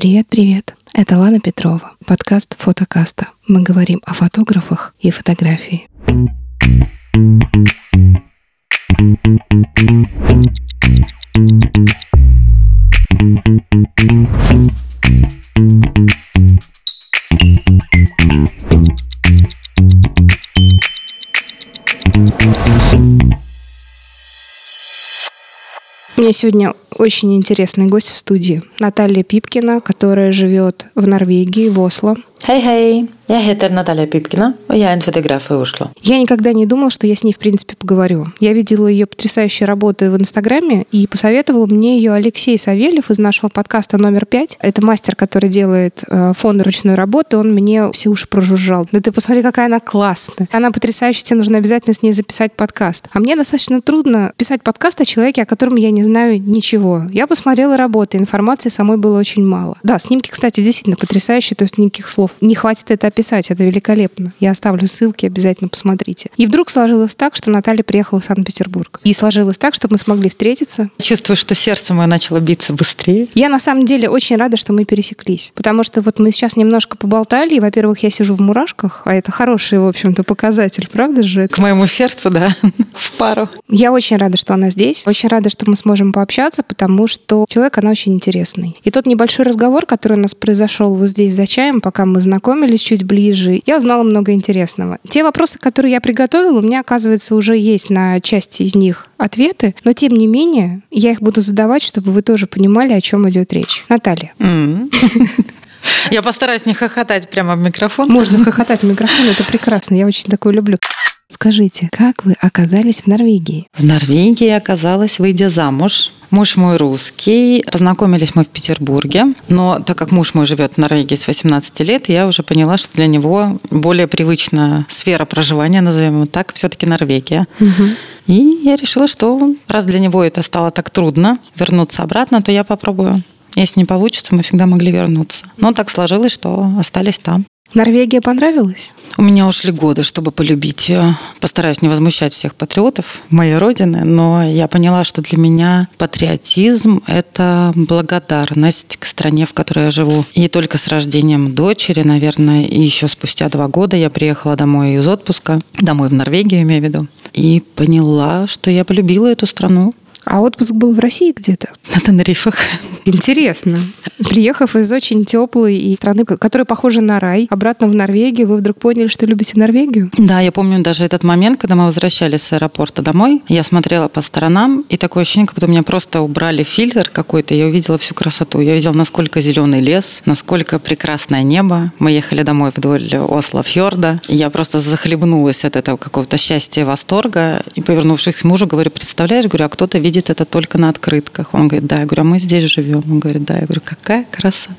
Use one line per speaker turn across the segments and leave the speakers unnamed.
Привет-привет! Это Лана Петрова, подкаст «Фотокаста». Мы говорим о фотографах и фотографии. Меня сегодня очень интересный гость в студии. Наталья Пипкина, которая живет в Норвегии, в Осло.
Hej hej! Jag Pipkina och jag är en fotograf i Oslo.
Я никогда не думала, что я с ней, в принципе, поговорю. Я видела ее потрясающие работы в Инстаграме, и посоветовал мне ее Алексей Савельев из нашего подкаста номер пять. Это мастер, который делает э, фон ручной работы. Он мне все уши прожужжал. Да ты посмотри, какая она классная. Она потрясающая, тебе нужно обязательно с ней записать подкаст. А мне достаточно трудно писать подкаст о человеке, о котором я не знаю ничего. Я посмотрела работы, информации самой было очень мало. Да, снимки, кстати, действительно потрясающие, то есть никаких слов не хватит это описать, это великолепно. Я оставлю ссылки, обязательно посмотрите. И вдруг сложилось так, что Наталья приехала в Санкт-Петербург. И сложилось так, что мы смогли встретиться.
Чувствую, что сердце мое начало биться быстрее.
Я на самом деле очень рада, что мы пересеклись. Потому что вот мы сейчас немножко поболтали, и, во-первых, я сижу в мурашках, а это хороший, в общем-то, показатель, правда же?
К моему сердцу, да, в пару.
Я очень рада, что она здесь. Очень рада, что мы сможем пообщаться, потому что человек, она очень интересный. И тот небольшой разговор, который у нас произошел вот здесь за чаем, пока мы знакомились чуть ближе, я узнала много интересного. Те вопросы, которые я приготовила, у меня, оказывается, уже есть на части из них ответы, но тем не менее я их буду задавать, чтобы вы тоже понимали, о чем идет речь. Наталья.
Я постараюсь не хохотать прямо в микрофон.
Можно хохотать в микрофон, это прекрасно, я очень такое люблю. Скажите, как вы оказались в Норвегии?
В Норвегии оказалась, выйдя замуж. Муж мой русский. Познакомились мы в Петербурге. Но так как муж мой живет в Норвегии с 18 лет, я уже поняла, что для него более привычная сфера проживания, назовем его так, все-таки Норвегия.
Угу.
И я решила, что раз для него это стало так трудно вернуться обратно, то я попробую. Если не получится, мы всегда могли вернуться. Но так сложилось, что остались там.
Норвегия понравилась?
У меня ушли годы, чтобы полюбить. Я постараюсь не возмущать всех патриотов моей родины, но я поняла, что для меня патриотизм – это благодарность к стране, в которой я живу. И только с рождением дочери, наверное, и еще спустя два года я приехала домой из отпуска, домой в Норвегию, имею в виду, и поняла, что я полюбила эту страну.
А отпуск был в России где-то?
На Тенерифах.
Интересно. Приехав из очень теплой и страны, которая похожа на рай, обратно в Норвегию, вы вдруг поняли, что любите Норвегию?
Да, я помню даже этот момент, когда мы возвращались с аэропорта домой. Я смотрела по сторонам, и такое ощущение, как будто у меня просто убрали фильтр какой-то, я увидела всю красоту. Я увидела, насколько зеленый лес, насколько прекрасное небо. Мы ехали домой вдоль Осло фьорда. Я просто захлебнулась от этого какого-то счастья и восторга. И, повернувшись к мужу, говорю, представляешь, говорю, а кто-то видит это только на открытках. Он говорит, да. Я говорю, а мы здесь живем. Он говорит, да. Я говорю, какая красота.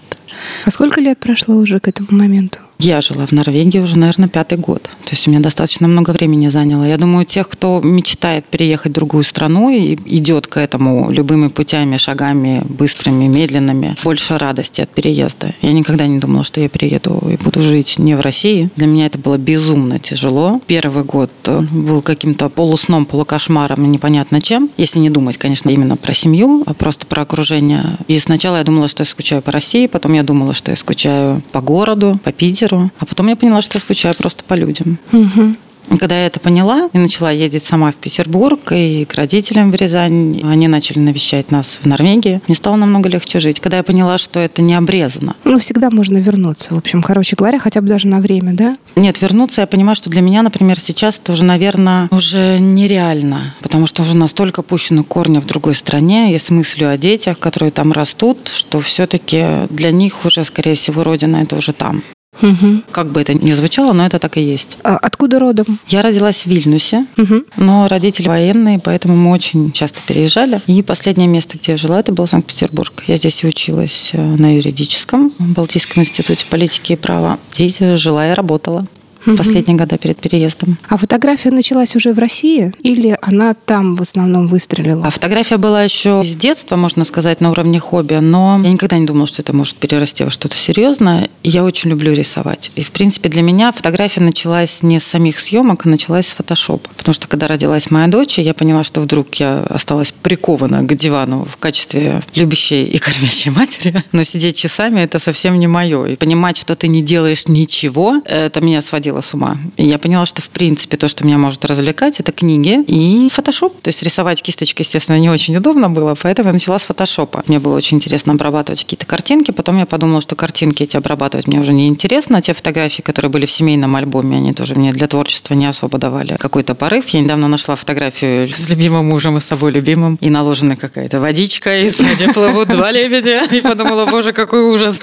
А сколько лет прошло уже к этому моменту?
Я жила в Норвегии уже, наверное, пятый год. То есть у меня достаточно много времени заняло. Я думаю, тех, кто мечтает переехать в другую страну и идет к этому любыми путями, шагами, быстрыми, медленными, больше радости от переезда. Я никогда не думала, что я перееду и буду жить не в России. Для меня это было безумно тяжело. Первый год был каким-то полусном, полукошмаром, непонятно чем. Если не думать, конечно, именно про семью, а просто про окружение. И сначала я думала, что я скучаю по России, потом я думала, что я скучаю по городу, по Питеру, а потом я поняла, что я скучаю просто по людям.
Угу.
И когда я это поняла и начала ездить сама в Петербург и к родителям в Рязань, они начали навещать нас в Норвегии, мне стало намного легче жить. Когда я поняла, что это не обрезано.
Ну, всегда можно вернуться, в общем, короче говоря, хотя бы даже на время, да?
Нет, вернуться, я понимаю, что для меня, например, сейчас это уже, наверное, уже нереально, потому что уже настолько пущены корни в другой стране, и с мыслью о детях, которые там растут, что все-таки для них уже, скорее всего, родина это уже там.
Угу.
Как бы это ни звучало, но это так и есть.
А откуда родом?
Я родилась в Вильнюсе,
угу.
но родители военные, поэтому мы очень часто переезжали. И последнее место, где я жила, это был Санкт-Петербург. Я здесь училась э, на юридическом, в Балтийском институте политики и права. Здесь жила и работала. Угу. последние года перед переездом.
А фотография началась уже в России или она там в основном выстрелила?
А фотография была еще с детства, можно сказать, на уровне хобби, но я никогда не думала, что это может перерасти во что-то серьезное. Я очень люблю рисовать. И, в принципе, для меня фотография началась не с самих съемок, а началась с фотошопа. Потому что, когда родилась моя дочь, я поняла, что вдруг я осталась прикована к дивану в качестве любящей и кормящей матери. Но сидеть часами – это совсем не мое. И понимать, что ты не делаешь ничего, это меня сводило с ума. И я поняла, что, в принципе, то, что меня может развлекать, это книги и фотошоп. То есть рисовать кисточкой, естественно, не очень удобно было, поэтому я начала с фотошопа. Мне было очень интересно обрабатывать какие-то картинки. Потом я подумала, что картинки эти обрабатывать мне уже не интересно. Те фотографии, которые были в семейном альбоме, они тоже мне для творчества не особо давали какой-то порыв. Я недавно нашла фотографию с любимым мужем и с собой любимым. И наложена какая-то водичка, и сзади плывут два лебедя. И подумала, боже, какой ужас.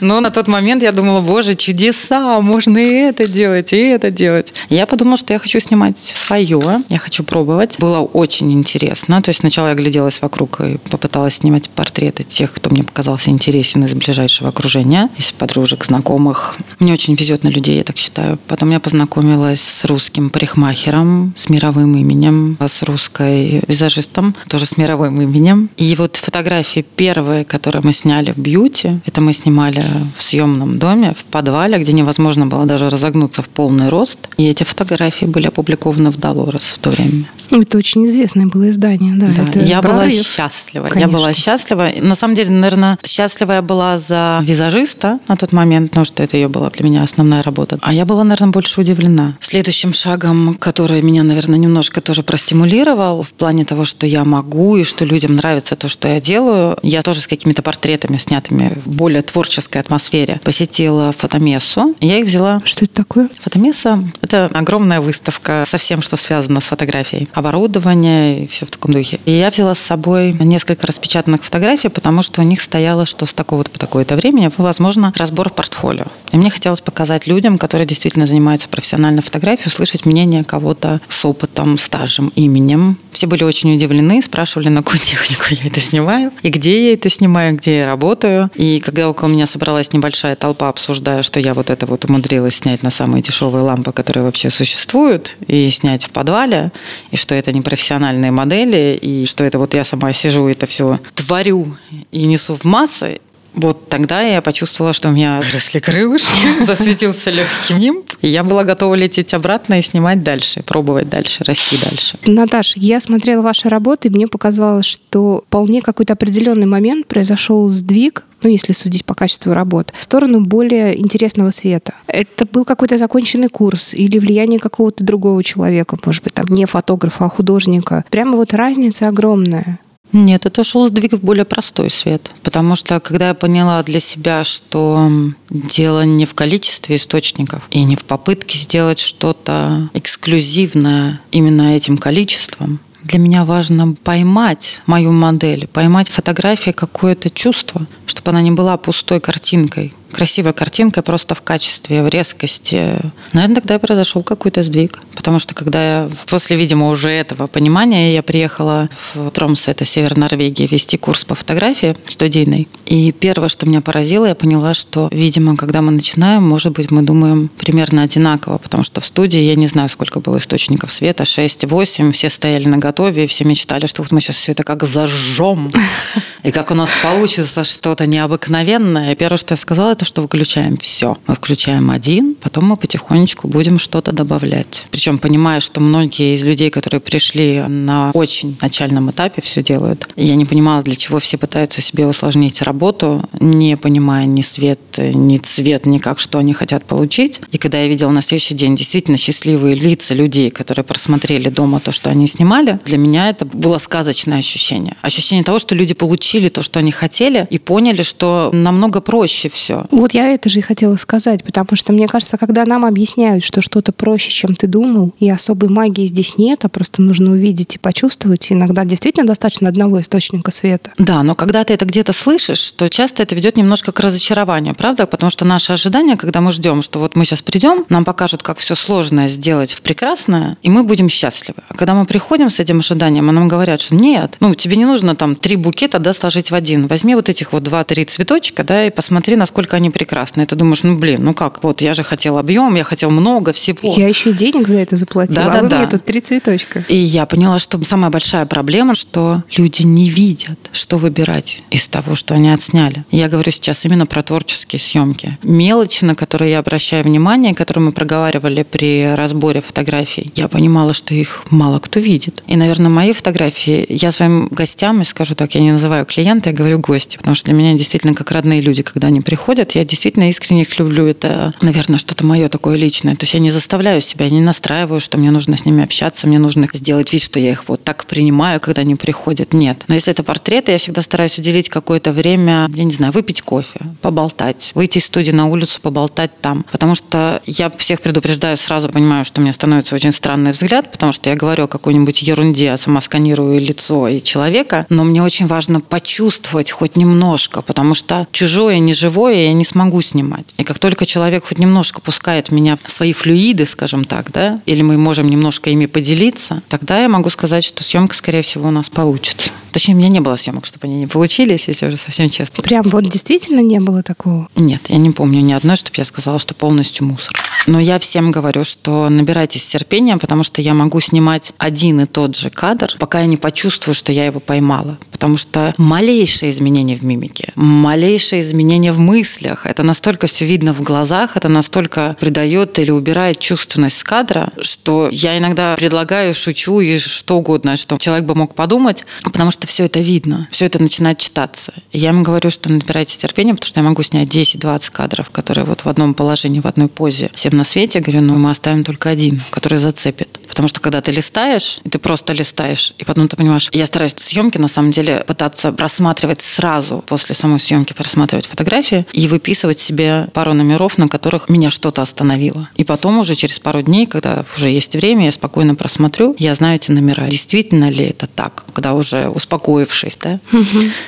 Но на тот момент я думала, боже, чудеса, можно и это делать, и это делать. Я подумала, что я хочу снимать свое, я хочу пробовать. Было очень интересно. То есть сначала я гляделась вокруг и попыталась снимать портреты тех, кто мне показался интересен из ближайшего окружения, из подружек, знакомых. Мне очень везет на людей, я так считаю. Потом я познакомилась с русским парикмахером, с мировым именем, с русской визажистом, тоже с мировым именем. И вот фотографии первые, которые мы сняли в бьюти, это мы снимали в съемном доме, в подвале, где невозможно было даже разогнуться в полный рост. И эти фотографии были опубликованы в Долорес в то время.
Это очень известное было издание, да.
да
это
я была счастлива. Конечно. Я была счастлива. На самом деле, наверное, счастлива я была за визажиста на тот момент, потому что это ее была для меня основная работа. А я была, наверное, больше удивлена. Следующим шагом, который меня, наверное, немножко тоже простимулировал в плане того, что я могу и что людям нравится то, что я делаю, я тоже с какими-то портретами, снятыми в более творческой атмосфере, посетила фотомессу. Я их взяла.
Что это такое?
Фотомесса – это огромная выставка со всем, что связано с фотографией. Оборудование и все в таком духе. И я взяла с собой несколько распечатанных фотографий, потому что у них стояло, что с такого-то по такое-то времени, возможно, разбор портфолио. И мне хотелось показать людям, которые действительно занимаются профессиональной фотографией, услышать мнение кого-то с опытом, стажем, именем. Все были очень удивлены, спрашивали, на какую технику я это снимаю, и где я это снимаю, где я работаю. И когда около меня собралась небольшая толпа, обсуждая, что я вот это вот умудрилась снять на самые дешевые лампы, которые вообще существуют, и снять в подвале, и что это не профессиональные модели, и что это вот я сама сижу и это все творю и несу в массы, вот тогда я почувствовала, что у меня выросли крылышки, засветился легкий нимб, и я была готова лететь обратно и снимать дальше, пробовать дальше, расти дальше.
Наташ, я смотрела ваши работы, и мне показалось, что вполне какой-то определенный момент произошел сдвиг ну, если судить по качеству работ, в сторону более интересного света. Это был какой-то законченный курс или влияние какого-то другого человека, может быть, там не фотографа, а художника. Прямо вот разница огромная.
Нет, это шел сдвиг в более простой свет. Потому что когда я поняла для себя, что дело не в количестве источников и не в попытке сделать что-то эксклюзивное именно этим количеством, для меня важно поймать мою модель, поймать фотографии какое-то чувство, чтобы она не была пустой картинкой, красивая картинка просто в качестве, в резкости. Наверное, тогда и произошел какой-то сдвиг. Потому что когда я после, видимо, уже этого понимания, я приехала в Тромсе, это север Норвегии, вести курс по фотографии студийный. И первое, что меня поразило, я поняла, что, видимо, когда мы начинаем, может быть, мы думаем примерно одинаково, потому что в студии я не знаю, сколько было источников света, 6-8, все стояли на готове, и все мечтали, что вот мы сейчас все это как зажжем, и как у нас получится что-то необыкновенное. Первое, что я сказала, это что выключаем все. Мы включаем один, потом мы потихонечку будем что-то добавлять. Причем понимая, что многие из людей, которые пришли на очень начальном этапе, все делают. Я не понимала, для чего все пытаются себе усложнить работу, не понимая ни свет, ни цвет, ни как, что они хотят получить. И когда я видела на следующий день действительно счастливые лица людей, которые просмотрели дома то, что они снимали, для меня это было сказочное ощущение. Ощущение того, что люди получили то, что они хотели, и поняли, что намного проще все.
Вот я это же и хотела сказать, потому что мне кажется, когда нам объясняют, что что-то проще, чем ты думал, и особой магии здесь нет, а просто нужно увидеть и почувствовать, иногда действительно достаточно одного источника света.
Да, но когда ты это где-то слышишь, то часто это ведет немножко к разочарованию, правда? Потому что наше ожидание, когда мы ждем, что вот мы сейчас придем, нам покажут, как все сложное сделать в прекрасное, и мы будем счастливы. А когда мы приходим с этим ожиданием, а нам говорят, что нет, ну тебе не нужно там три букета да, сложить в один. Возьми вот этих вот два-три цветочка, да, и посмотри, насколько насколько они прекрасны. И ты думаешь, ну блин, ну как, вот я же хотел объем, я хотел много всего.
Я еще и денег за это заплатила,
Да,
а
да,
вы
да.
мне тут три цветочка.
И я поняла, что самая большая проблема, что люди не видят, что выбирать из того, что они отсняли. Я говорю сейчас именно про творческие съемки. Мелочи, на которые я обращаю внимание, которые мы проговаривали при разборе фотографий, я понимала, что их мало кто видит. И, наверное, мои фотографии, я своим гостям, я скажу так, я не называю клиента, я говорю гости, потому что для меня действительно как родные люди, когда они приходят, я действительно искренне их люблю. Это, наверное, что-то мое такое личное. То есть я не заставляю себя, не настраиваю, что мне нужно с ними общаться, мне нужно сделать вид, что я их вот так принимаю, когда они приходят. Нет. Но если это портреты, я всегда стараюсь уделить какое-то время, я не знаю, выпить кофе, поболтать, выйти из студии на улицу, поболтать там. Потому что я всех предупреждаю, сразу понимаю, что мне становится очень странный взгляд, потому что я говорю о какой-нибудь ерунде, а сама сканирую лицо и человека, но мне очень важно почувствовать хоть немножко, потому что чужое, неживое я не смогу снимать. И как только человек хоть немножко пускает меня в свои флюиды, скажем так, да, или мы можем немножко ими поделиться, тогда я могу сказать, что съемка, скорее всего, у нас получится. Точнее, у меня не было съемок, чтобы они не получились, если уже совсем честно.
Прям вот действительно не было такого.
Нет, я не помню ни одной, чтобы я сказала, что полностью мусор. Но я всем говорю, что набирайтесь терпения, потому что я могу снимать один и тот же кадр, пока я не почувствую, что я его поймала. Потому что малейшее изменение в мимике, малейшее изменение в мыслях, это настолько все видно в глазах, это настолько придает или убирает чувственность с кадра, что я иногда предлагаю, шучу и что угодно, что человек бы мог подумать, потому что все это видно, все это начинает читаться. И я им говорю, что набирайте терпение, потому что я могу снять 10-20 кадров, которые вот в одном положении, в одной позе всем на свете. Я говорю, ну мы оставим только один, который зацепит. Потому что когда ты листаешь, и ты просто листаешь, и потом ты понимаешь, я стараюсь съемки на самом деле пытаться просматривать сразу после самой съемки, просматривать фотографии и выписывать себе пару номеров, на которых меня что-то остановило. И потом уже через пару дней, когда уже есть время, я спокойно просмотрю, я знаю эти номера. Действительно ли это так? Когда уже успокоившись, да?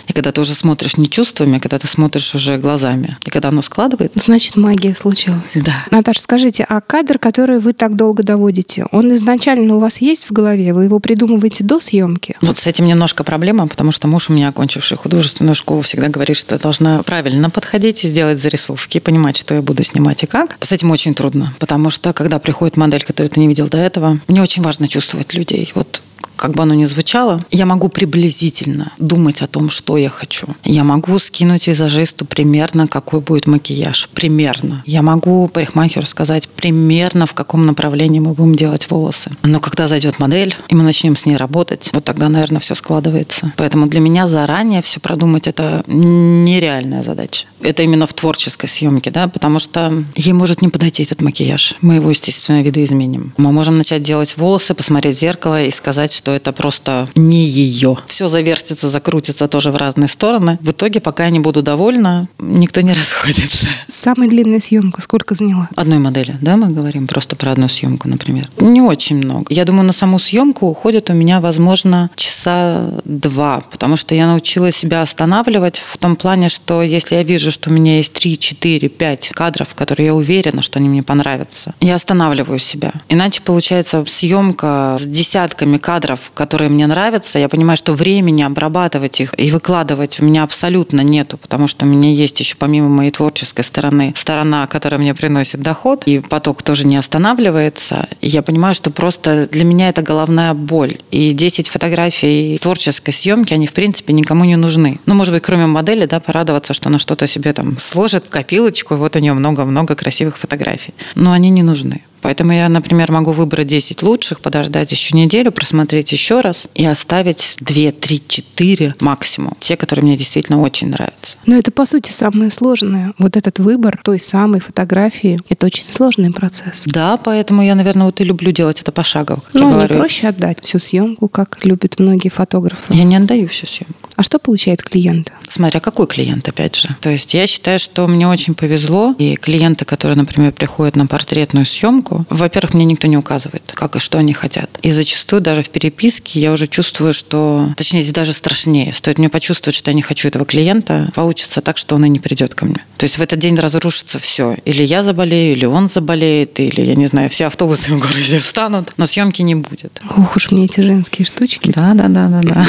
И когда ты уже смотришь не чувствами, а когда ты смотришь уже глазами. И когда оно складывается.
Значит, магия случилась.
Да.
Наташа, скажите, а кадр, который вы так долго доводите, он изначально у вас есть в голове? Вы его придумываете до съемки?
Вот с этим немножко проблема, потому что муж у меня, окончивший художественную школу, всегда говорит, что я должна правильно подходить и сделать зарисовки, понимать, что я буду снимать и как. С этим очень трудно, потому что когда приходит модель, которую ты не видел до этого, мне очень важно чувствовать людей. Вот как бы оно ни звучало, я могу приблизительно думать о том, что я хочу. Я могу скинуть визажисту примерно, какой будет макияж. Примерно. Я могу парикмахеру сказать примерно, в каком направлении мы будем делать волосы. Но когда зайдет модель, и мы начнем с ней работать, вот тогда, наверное, все складывается. Поэтому для меня заранее все продумать – это нереальная задача. Это именно в творческой съемке, да, потому что ей может не подойти этот макияж. Мы его, естественно, видоизменим. Мы можем начать делать волосы, посмотреть в зеркало и сказать, что это просто не ее. Все завертится, закрутится тоже в разные стороны. В итоге, пока я не буду довольна, никто не расходится.
Самая длинная съемка сколько заняла?
Одной модели, да, мы говорим просто про одну съемку, например. Не очень много. Я думаю, на саму съемку уходит у меня, возможно, часа два, потому что я научилась себя останавливать в том плане, что если я вижу, что у меня есть 3, 4, 5 кадров, которые я уверена, что они мне понравятся, я останавливаю себя. Иначе получается съемка с десятками кадров, которые мне нравятся, я понимаю, что времени обрабатывать их и выкладывать у меня абсолютно нету, потому что у меня есть еще помимо моей творческой стороны сторона, которая мне приносит доход, и поток тоже не останавливается. И я понимаю, что просто для меня это головная боль. И 10 фотографий творческой съемки, они в принципе никому не нужны. Ну, может быть, кроме модели, да, порадоваться, что она что-то себе там сложит в копилочку, и вот у нее много-много красивых фотографий. Но они не нужны. Поэтому я, например, могу выбрать 10 лучших, подождать еще неделю, просмотреть еще раз и оставить 2, 3, 4 максимум. Те, которые мне действительно очень нравятся.
Но это, по сути, самое сложное. Вот этот выбор той самой фотографии – это очень сложный процесс.
Да, поэтому я, наверное, вот и люблю делать это пошагово. Как
Ну, не
говорю.
проще отдать всю съемку, как любят многие фотографы.
Я не отдаю всю съемку.
А что получает клиент?
Смотря какой клиент, опять же. То есть я считаю, что мне очень повезло, и клиенты, которые, например, приходят на портретную съемку, во-первых, мне никто не указывает, как и что они хотят. И зачастую даже в переписке я уже чувствую, что, точнее, здесь даже страшнее. Стоит мне почувствовать, что я не хочу этого клиента, получится так, что он и не придет ко мне. То есть в этот день разрушится все. Или я заболею, или он заболеет, или, я не знаю, все автобусы в городе встанут, но съемки не будет.
Ох уж мне эти женские штучки.
Да, да, да, да, да.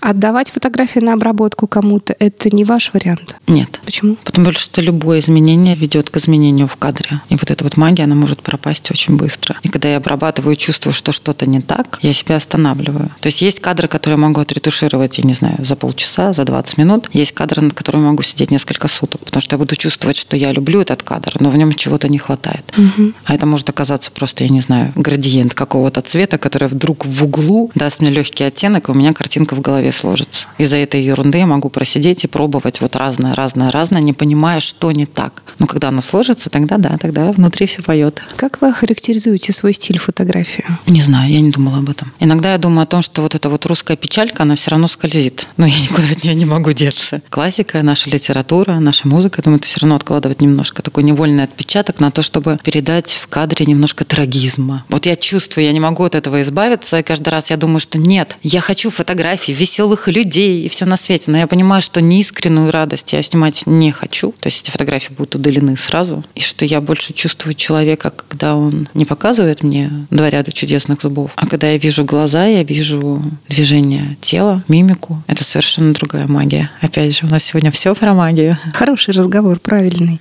Отдавать фотографии на обработку кому-то – это не ваш вариант?
Нет.
Почему?
Потому что любое изменение ведет к изменению в кадре. И вот эта вот магия, она может пропасть очень быстро. И когда я обрабатываю, чувствую, что что-то не так, я себя останавливаю. То есть есть кадры, которые я могу отретушировать, я не знаю, за полчаса, за 20 минут. Есть кадры, над которыми могу сидеть несколько суток, потому что я буду чувствовать, что я люблю этот кадр, но в нем чего-то не хватает.
Угу.
А это может оказаться просто, я не знаю, градиент какого-то цвета, который вдруг в углу даст мне легкий оттенок, и у меня картинка в голове сложится. Из-за этой ерунды я могу просидеть и пробовать вот разное, разное, разное, не понимая, что не так. Но когда оно сложится, тогда да, тогда внутри все поет.
Как вы характеризуете свой стиль фотографии?
Не знаю, я не думала об этом. Иногда я думаю о том, что вот эта вот русская печалька, она все равно скользит. Но я никуда от нее не могу деться. Классика, наша литература, наша музыка, я думаю, это все равно откладывать немножко такой невольный отпечаток на то, чтобы передать в кадре немножко трагизма. Вот я чувствую, я не могу от этого избавиться, и каждый раз я думаю, что нет, я хочу фотографий веселых людей и все на свете, но я понимаю, что неискреннюю радость я снимать не хочу, то есть эти фотографии будут удалены сразу, и что я больше чувствую человека, когда он не показывает мне два ряда чудесных зубов, а когда я вижу глаза, я вижу движение тела, мимику. Это совершенно другая магия. Опять же, у нас сегодня все про магию.
Хороший разговор, правильный.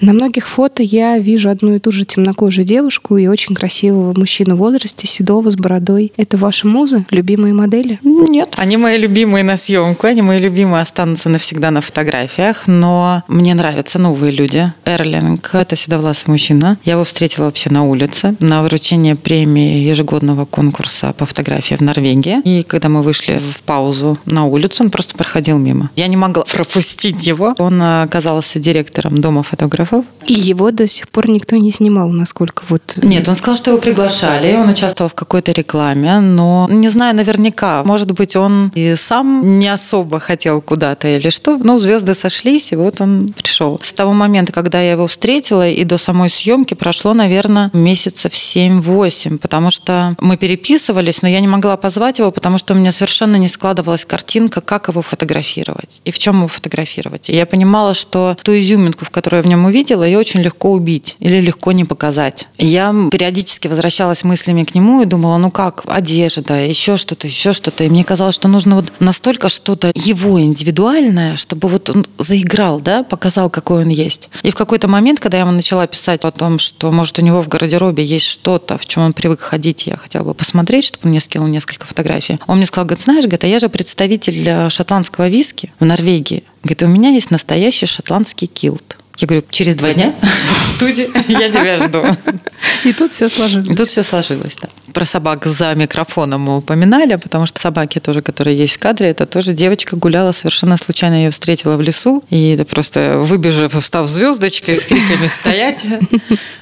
На многих фото я вижу одну и ту же темнокожую девушку и очень красивого мужчину в возрасте, седого, с бородой. Это ваши музы, любимые модели?
Нет. Они мои любимые на съемку, они мои любимые останутся навсегда на фотографиях, но мне нравятся новые люди. Эрлинг — это седовласый мужчина. Я его встретила вообще на улице на вручение премии ежегодного конкурса по фотографии в Норвегии. И когда мы вышли в паузу на улицу, он просто проходил мимо. Я не могла пропустить его. Он оказался директором дома фотографов
и его до сих пор никто не снимал, насколько вот...
Нет, он сказал, что его приглашали, он участвовал в какой-то рекламе, но не знаю наверняка. Может быть, он и сам не особо хотел куда-то или что. Но звезды сошлись, и вот он пришел. С того момента, когда я его встретила, и до самой съемки прошло, наверное, месяцев 7-8, потому что мы переписывались, но я не могла позвать его, потому что у меня совершенно не складывалась картинка, как его фотографировать и в чем его фотографировать. И я понимала, что ту изюминку, в которой я в нем увидела, увидела, ее очень легко убить или легко не показать. Я периодически возвращалась мыслями к нему и думала, ну как, одежда, еще что-то, еще что-то. И мне казалось, что нужно вот настолько что-то его индивидуальное, чтобы вот он заиграл, да, показал, какой он есть. И в какой-то момент, когда я ему начала писать о том, что, может, у него в гардеробе есть что-то, в чем он привык ходить, я хотела бы посмотреть, чтобы он мне скинул несколько фотографий. Он мне сказал, говорит, знаешь, говорит, а я же представитель э, шотландского виски в Норвегии. Говорит, у меня есть настоящий шотландский килт. Я говорю, через два дня в студии я тебя жду.
И тут все сложилось. И
тут все сложилось, да. Про собак за микрофоном мы упоминали, потому что собаки тоже, которые есть в кадре, это тоже девочка гуляла совершенно случайно, ее встретила в лесу, и это просто выбежав, встав звездочкой, с криками стоять,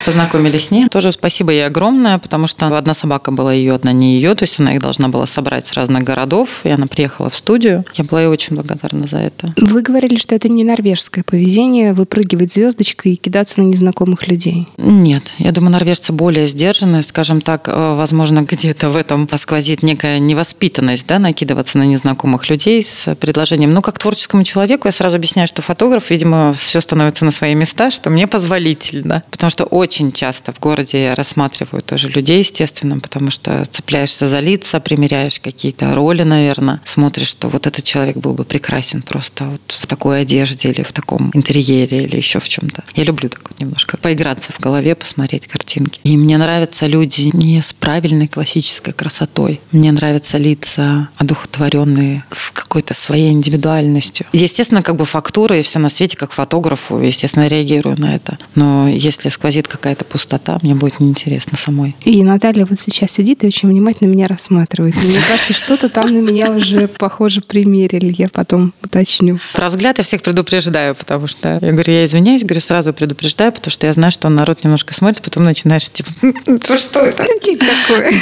познакомились с ней. Тоже спасибо ей огромное, потому что одна собака была ее, одна не ее, то есть она их должна была собрать с разных городов, и она приехала в студию. Я была ей очень благодарна за это.
Вы говорили, что это не норвежское поведение, выпрыгивать звездочкой и кидаться на незнакомых людей.
Нет, я думаю, норвежцы более сдержанные, скажем так, э, возможно, где-то в этом сквозит некая невоспитанность, да, накидываться на незнакомых людей с предложением. Но как творческому человеку я сразу объясняю, что фотограф, видимо, все становится на свои места, что мне позволительно. Потому что очень часто в городе я рассматриваю тоже людей, естественно, потому что цепляешься за лица, примеряешь какие-то роли, наверное, смотришь, что вот этот человек был бы прекрасен просто вот в такой одежде или в таком интерьере или еще в чем-то. Я люблю так вот немножко поиграться в голове, посмотреть картинки. И мне нравятся люди не с правильной классической красотой. Мне нравятся лица одухотворенные, с какой-то своей индивидуальностью. Естественно, как бы фактура и все на свете, как фотографу, естественно, реагирую на это. Но если сквозит какая-то пустота, мне будет неинтересно самой.
И Наталья вот сейчас сидит и очень внимательно меня рассматривает. Мне кажется, что-то там на меня уже, похоже, примерили. Я потом уточню.
Про взгляд я всех предупреждаю, потому что я говорю, я извиняюсь, извиняюсь, говорю, сразу предупреждаю, потому что я знаю, что народ немножко смотрит, потом начинаешь, типа,
что это? Что такое?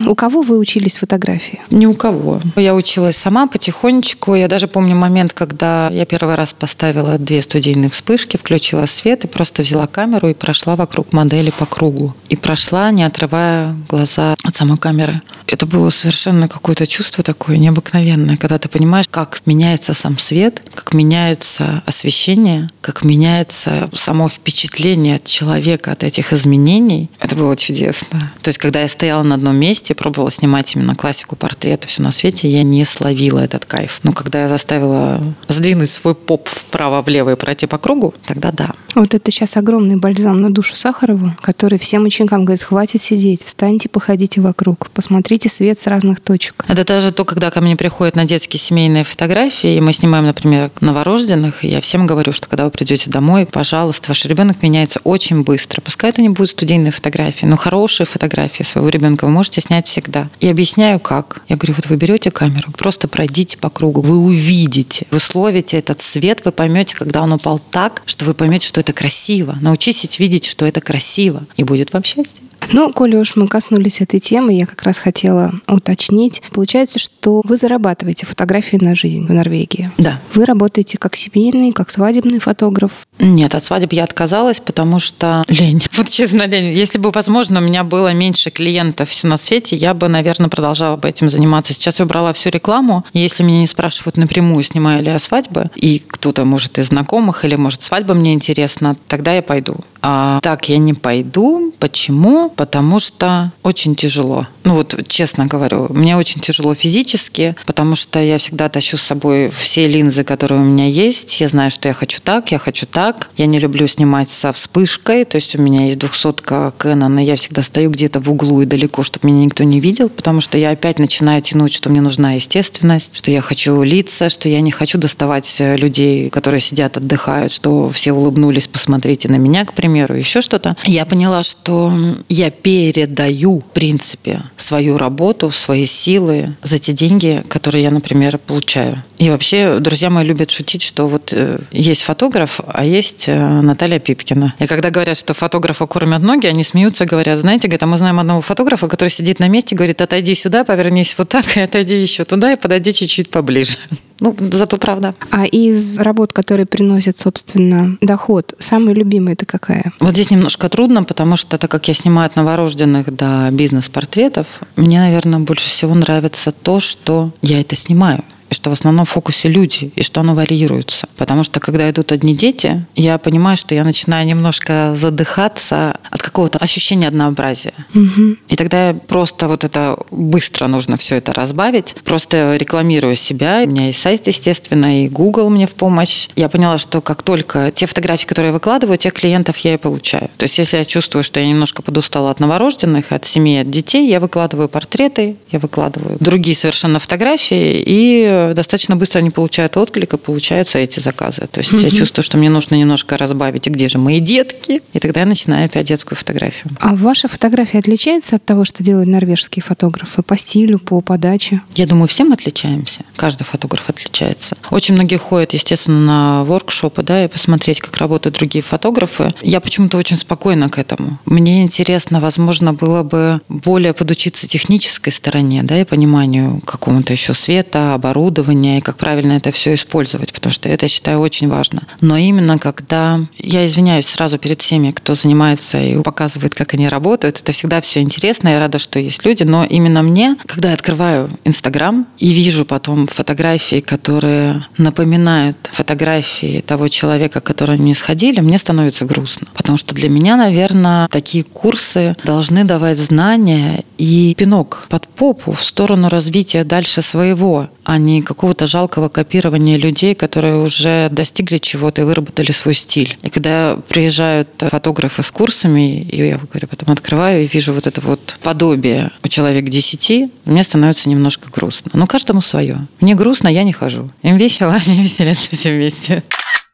У кого вы учились фотографии?
Ни у кого. Я училась сама потихонечку. Я даже помню момент, когда я первый раз поставила две студийные вспышки, включила свет и просто взяла камеру и прошла вокруг модели по кругу. И прошла, не отрывая глаза от самой камеры. Это было совершенно какое-то чувство такое необыкновенное, когда ты понимаешь, как меняется сам свет, как меняется освещение, как меняется само впечатление от человека, от этих изменений. Это было чудесно. То есть, когда я стояла на одном месте, пробовала снимать именно классику портрета, все на свете, я не словила этот кайф. Но когда я заставила сдвинуть свой поп вправо-влево и пройти по кругу, тогда да.
Вот это сейчас огромный бальзам на душу Сахарову, который всем ученикам говорит, хватит сидеть, встаньте, походите вокруг, посмотрите свет с разных точек.
Это даже то, когда ко мне приходят на детские семейные фотографии, и мы снимаем, например, новорожденных, и я всем говорю, что когда вы придете домой, пожалуйста, ваш ребенок меняется очень быстро. Пускай это не будут студийные фотографии, но хорошие фотографии своего ребенка вы можете снять всегда. И объясняю, как. Я говорю, вот вы берете камеру, просто пройдите по кругу, вы увидите, вы словите этот свет, вы поймете, когда он упал так, что вы поймете, что это красиво. Научитесь видеть, что это красиво, и будет вам счастье.
Ну, коли уж мы коснулись этой темы, я как раз хотела уточнить. Получается, что вы зарабатываете фотографии на жизнь в Норвегии.
Да.
Вы работаете как семейный, как свадебный фотограф.
Нет, от свадеб я отказалась, потому что лень. Вот честно, лень. Если бы, возможно, у меня было меньше клиентов на свете, я бы, наверное, продолжала бы этим заниматься. Сейчас я убрала всю рекламу. Если меня не спрашивают напрямую, снимаю ли я свадьбы, и кто-то, может, из знакомых, или, может, свадьба мне интересна, тогда я пойду. А так я не пойду. Почему? Потому что очень тяжело. Ну вот, честно говорю, мне очень тяжело физически, потому что я всегда тащу с собой все линзы, которые у меня есть. Я знаю, что я хочу так, я хочу так. Я не люблю снимать со вспышкой, то есть у меня есть двухсотка Canon, и я всегда стою где-то в углу и далеко, чтобы меня никто не видел, потому что я опять начинаю тянуть, что мне нужна естественность, что я хочу лица, что я не хочу доставать людей, которые сидят, отдыхают, что все улыбнулись, посмотрите на меня, к примеру, еще что-то, я поняла, что я передаю, в принципе, свою работу, свои силы за те деньги, которые я, например, получаю. И вообще, друзья мои любят шутить, что вот э, есть фотограф, а есть э, Наталья Пипкина. И когда говорят, что фотографа кормят ноги, они смеются, говорят, знаете, говорят, а мы знаем одного фотографа, который сидит на месте, говорит, отойди сюда, повернись вот так, и отойди еще туда, и подойди чуть-чуть поближе. Ну, зато правда.
А из работ, которые приносят, собственно, доход, самая любимая это какая?
Вот здесь немножко трудно, потому что, так как я снимаю от новорожденных до бизнес-портретов, мне, наверное, больше всего нравится то, что я это снимаю и что в основном в фокусе люди, и что оно варьируется. Потому что когда идут одни дети, я понимаю, что я начинаю немножко задыхаться от какого-то ощущения однообразия.
Угу.
И тогда просто вот это быстро нужно все это разбавить. Просто рекламирую себя. У меня есть сайт, естественно, и Google мне в помощь. Я поняла, что как только те фотографии, которые я выкладываю, тех клиентов я и получаю. То есть если я чувствую, что я немножко подустала от новорожденных, от семьи, от детей, я выкладываю портреты, я выкладываю другие совершенно фотографии, и достаточно быстро они получают отклик, и получаются эти заказы. То есть mm-hmm. я чувствую, что мне нужно немножко разбавить, и где же мои детки? И тогда я начинаю опять детскую фотографию.
А ваша фотография отличается от того, что делают норвежские фотографы по стилю, по подаче?
Я думаю, всем отличаемся. Каждый фотограф отличается. Очень многие ходят, естественно, на воркшопы, да, и посмотреть, как работают другие фотографы. Я почему-то очень спокойна к этому. Мне интересно, возможно, было бы более подучиться технической стороне, да, и пониманию какому-то еще света, оборудования, оборудование и как правильно это все использовать, потому что это, я считаю, очень важно. Но именно когда, я извиняюсь сразу перед всеми, кто занимается и показывает, как они работают, это всегда все интересно, я рада, что есть люди, но именно мне, когда я открываю Инстаграм и вижу потом фотографии, которые напоминают фотографии того человека, которые мне сходили, мне становится грустно. Потому что для меня, наверное, такие курсы должны давать знания и пинок под попу в сторону развития дальше своего, а не какого-то жалкого копирования людей, которые уже достигли чего-то и выработали свой стиль. И когда приезжают фотографы с курсами, и я говорю, потом открываю и вижу вот это вот подобие у человека 10, мне становится немножко грустно. Но каждому свое. Мне грустно, я не хожу. Им весело, они веселятся все вместе.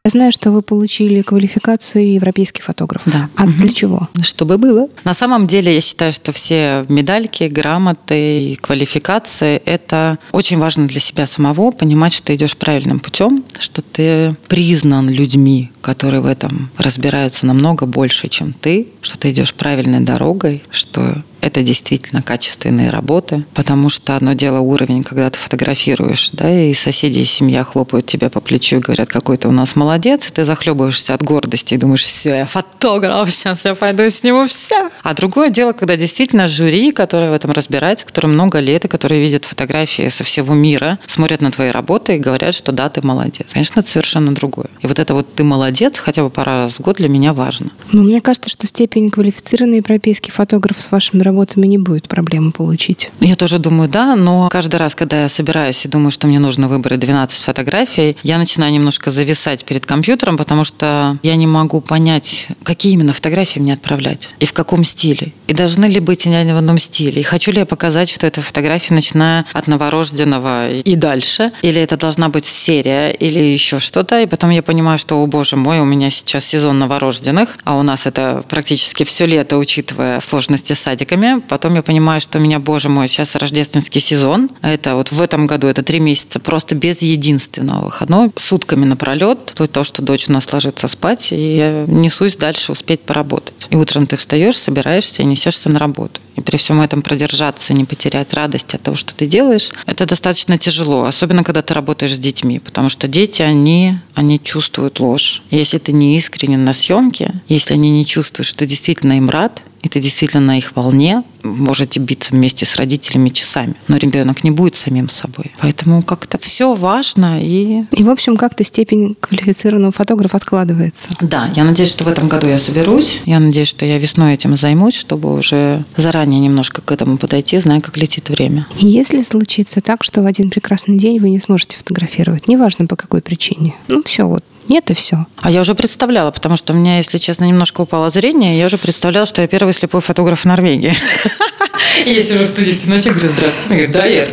Я знаю, что вы получили квалификацию европейский фотограф.
Да.
А угу. для чего?
Чтобы было. На самом деле, я считаю, что все медальки, грамоты и квалификации – это очень важно для себя самого, понимать, что ты идешь правильным путем, что ты признан людьми, которые в этом разбираются намного больше, чем ты, что ты идешь правильной дорогой, что это действительно качественные работы, потому что одно дело уровень, когда ты фотографируешь, да, и соседи и семья хлопают тебя по плечу и говорят, какой ты у нас молодец, и ты захлебываешься от гордости и думаешь, все, я фотограф, сейчас я пойду сниму все. А другое дело, когда действительно жюри, которое в этом разбирается, которое много лет, и которые видят фотографии со всего мира, смотрят на твои работы и говорят, что да, ты молодец. Конечно, это совершенно другое. И вот это вот ты молодец хотя бы пара раз в год для меня важно.
Но мне кажется, что степень квалифицированный европейский фотограф с вашими работами не будет проблемы получить.
Я тоже думаю, да, но каждый раз, когда я собираюсь и думаю, что мне нужно выбрать 12 фотографий, я начинаю немножко зависать перед компьютером, потому что я не могу понять, какие именно фотографии мне отправлять и в каком стиле. И должны ли быть они в одном стиле. И хочу ли я показать, что эта фотография, начиная от новорожденного и дальше, или это должна быть серия, или еще что-то. И потом я понимаю, что, о боже мой, у меня сейчас сезон новорожденных, а у нас это практически все лето, учитывая сложности с садиками. Потом я понимаю, что меня, боже мой, сейчас рождественский сезон. Это вот в этом году, это три месяца просто без единственного выходного, сутками напролет, вплоть того, что дочь у нас ложится спать, и я несусь дальше успеть поработать. И утром ты встаешь, собираешься и несешься на работу. И при всем этом продержаться, не потерять радость от того, что ты делаешь, это достаточно тяжело, особенно когда ты работаешь с детьми, потому что дети, они, они чувствуют ложь. Если ты не искренен на съемке, если они не чувствуют, что действительно им рад, и ты действительно на их волне, можете биться вместе с родителями часами. Но ребенок не будет самим собой. Поэтому как-то все важно и...
И, в общем, как-то степень квалифицированного фотографа откладывается.
Да, я надеюсь, что в этом году я соберусь. Я надеюсь, что я весной этим займусь, чтобы уже заранее немножко к этому подойти, зная, как летит время.
И если случится так, что в один прекрасный день вы не сможете фотографировать, неважно по какой причине, ну все, вот нет и все.
А я уже представляла, потому что у меня, если честно, немножко упало зрение. Я уже представляла, что я первый слепой фотограф в Норвегии. Я сижу в студии в темноте, говорю, здравствуйте. Мне говорят, да, я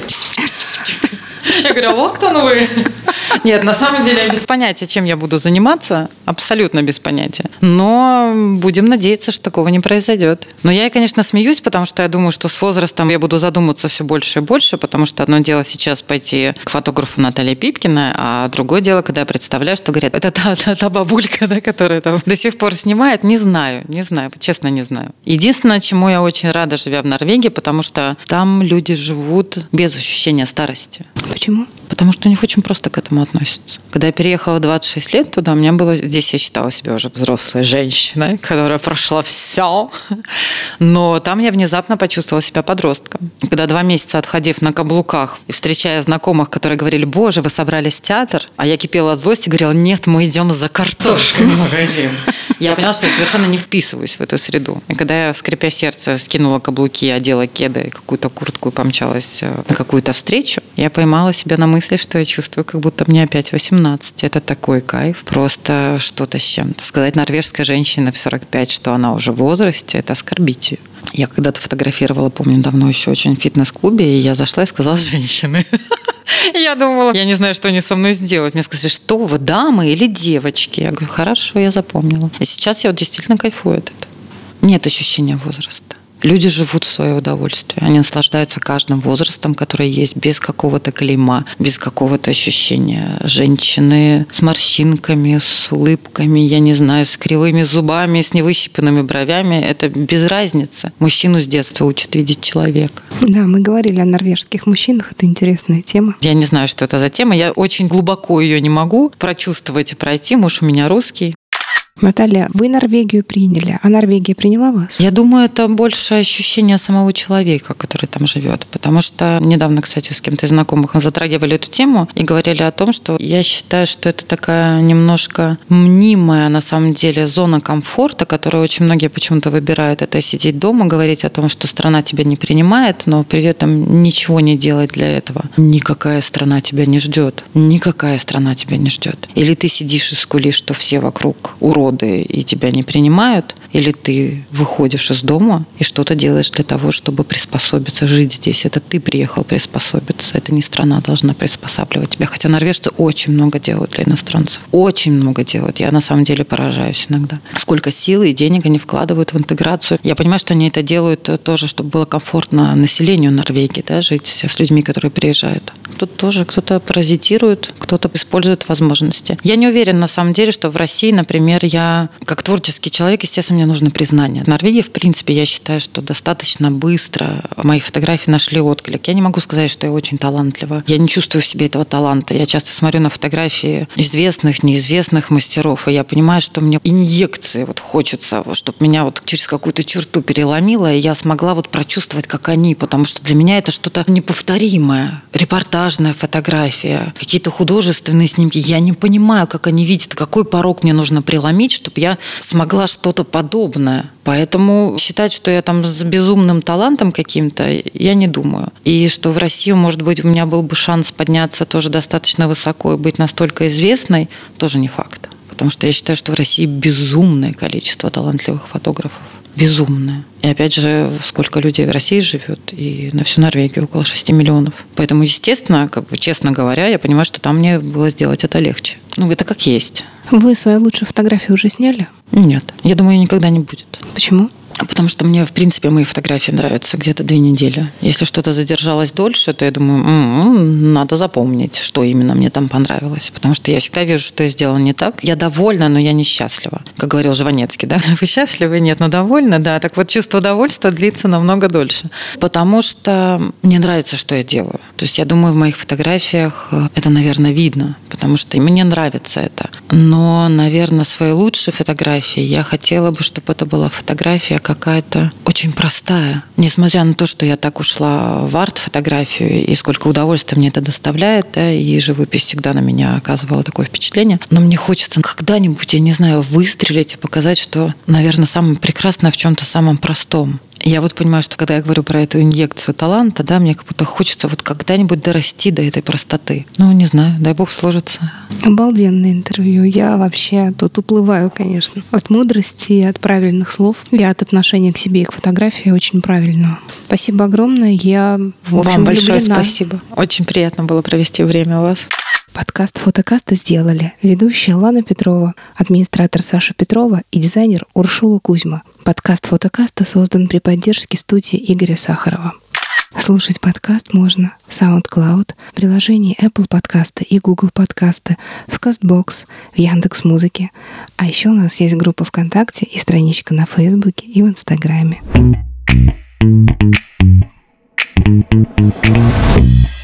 я говорю, а вот кто ну вы? Нет, на самом деле я без понятия, чем я буду заниматься. Абсолютно без понятия. Но будем надеяться, что такого не произойдет. Но я, конечно, смеюсь, потому что я думаю, что с возрастом я буду задумываться все больше и больше, потому что одно дело сейчас пойти к фотографу Наталье Пипкина, а другое дело, когда я представляю, что говорят, это та, та, та бабулька, да, которая там до сих пор снимает. Не знаю, не знаю, честно не знаю. Единственное, чему я очень рада, живя в Норвегии, потому что там люди живут без ощущения старости.
Почему? chez moi.
Потому что у них очень просто к этому относятся. Когда я переехала в 26 лет туда, у меня было... Здесь я считала себя уже взрослой женщиной, которая прошла все. Но там я внезапно почувствовала себя подростком. Когда два месяца отходив на каблуках и встречая знакомых, которые говорили, боже, вы собрались в театр, а я кипела от злости и говорила, нет, мы идем за картошкой в магазин. Я поняла, что я совершенно не вписываюсь в эту среду. И когда я, скрипя сердце, скинула каблуки, одела кеды и какую-то куртку и помчалась э, на какую-то встречу, я поймала себя на мысли, что я чувствую, как будто мне опять 18. Это такой кайф. Просто что-то с чем-то. Сказать норвежской женщине в 45, что она уже в возрасте, это оскорбить ее. Я когда-то фотографировала, помню, давно еще очень в фитнес-клубе, и я зашла и сказала женщины. Я думала, я не знаю, что они со мной сделают. Мне сказали, что вы, дамы или девочки? Я говорю, хорошо, я запомнила. И сейчас я вот действительно кайфую от этого. Нет ощущения возраста. Люди живут в свое удовольствие. Они наслаждаются каждым возрастом, который есть, без какого-то клейма, без какого-то ощущения. Женщины с морщинками, с улыбками, я не знаю, с кривыми зубами, с невыщипанными бровями. Это без разницы. Мужчину с детства учат видеть человека.
Да, мы говорили о норвежских мужчинах. Это интересная тема.
Я не знаю, что это за тема. Я очень глубоко ее не могу прочувствовать и пройти. Муж у меня русский.
Наталья, вы Норвегию приняли, а Норвегия приняла вас?
Я думаю, это больше ощущение самого человека, который там живет. Потому что недавно, кстати, с кем-то из знакомых мы затрагивали эту тему и говорили о том, что я считаю, что это такая немножко мнимая, на самом деле, зона комфорта, которую очень многие почему-то выбирают. Это сидеть дома, говорить о том, что страна тебя не принимает, но при этом ничего не делать для этого. Никакая страна тебя не ждет. Никакая страна тебя не ждет. Или ты сидишь и скулишь, что все вокруг уроды, уроды и тебя не принимают, или ты выходишь из дома и что-то делаешь для того, чтобы приспособиться, жить здесь. Это ты приехал приспособиться. Это не страна должна приспосабливать тебя. Хотя норвежцы очень много делают для иностранцев. Очень много делают. Я на самом деле поражаюсь иногда. Сколько силы и денег они вкладывают в интеграцию. Я понимаю, что они это делают тоже, чтобы было комфортно населению Норвегии, да, жить с людьми, которые приезжают. Тут тоже кто-то паразитирует, кто-то использует возможности. Я не уверена на самом деле, что в России, например, я я, как творческий человек, естественно, мне нужно признание. В Норвегии, в принципе, я считаю, что достаточно быстро мои фотографии нашли отклик. Я не могу сказать, что я очень талантлива. Я не чувствую в себе этого таланта. Я часто смотрю на фотографии известных, неизвестных мастеров, и я понимаю, что мне инъекции вот хочется, чтобы меня вот через какую-то черту переломило, и я смогла вот прочувствовать, как они, потому что для меня это что-то неповторимое. Репортажная фотография, какие-то художественные снимки. Я не понимаю, как они видят, какой порог мне нужно преломить, чтобы я смогла что-то подобное. Поэтому считать, что я там с безумным талантом каким-то, я не думаю. И что в Россию, может быть, у меня был бы шанс подняться тоже достаточно высоко и быть настолько известной, тоже не факт. Потому что я считаю, что в России безумное количество талантливых фотографов. Безумное. И опять же, сколько людей в России живет, и на всю Норвегию около 6 миллионов. Поэтому, естественно, как бы, честно говоря, я понимаю, что там мне было сделать это легче. Ну, это как есть.
Вы свою лучшую фотографию уже сняли?
Нет. Я думаю, никогда не будет.
Почему?
Потому что мне, в принципе, мои фотографии нравятся где-то две недели. Если что-то задержалось дольше, то я думаю, м-м, надо запомнить, что именно мне там понравилось. Потому что я всегда вижу, что я сделала не так. Я довольна, но я несчастлива. Как говорил Жванецкий, да? Вы счастливы? Нет, но довольна, да. Так вот, чувство довольства длится намного дольше. Потому что мне нравится, что я делаю. То есть я думаю, в моих фотографиях э, это, наверное, видно. Потому что мне нравится это. Но, наверное, свои лучшие фотографии я хотела бы, чтобы это была фотография, какая-то очень простая. Несмотря на то, что я так ушла в арт-фотографию, и сколько удовольствия мне это доставляет, да, и живопись всегда на меня оказывала такое впечатление. Но мне хочется когда-нибудь, я не знаю, выстрелить и показать, что, наверное, самое прекрасное в чем-то самом простом. Я вот понимаю, что когда я говорю про эту инъекцию таланта, да, мне как будто хочется вот когда-нибудь дорасти до этой простоты. Ну, не знаю, дай бог сложится.
Обалденное интервью. Я вообще тут уплываю, конечно, от мудрости, от правильных слов и от отношения к себе и к фотографии очень правильного. Спасибо огромное. Я, в общем,
Вам большое
влюблена.
спасибо. Очень приятно было провести время у вас.
Подкаст фотокаста сделали ведущая Лана Петрова, администратор Саша Петрова и дизайнер Уршула Кузьма. Подкаст фотокаста создан при поддержке студии Игоря Сахарова. Слушать подкаст можно в SoundCloud, приложении Apple подкаста и Google подкаста, в CastBox, в Яндекс Музыке. А еще у нас есть группа ВКонтакте и страничка на Фейсбуке и в Инстаграме.
Thank you.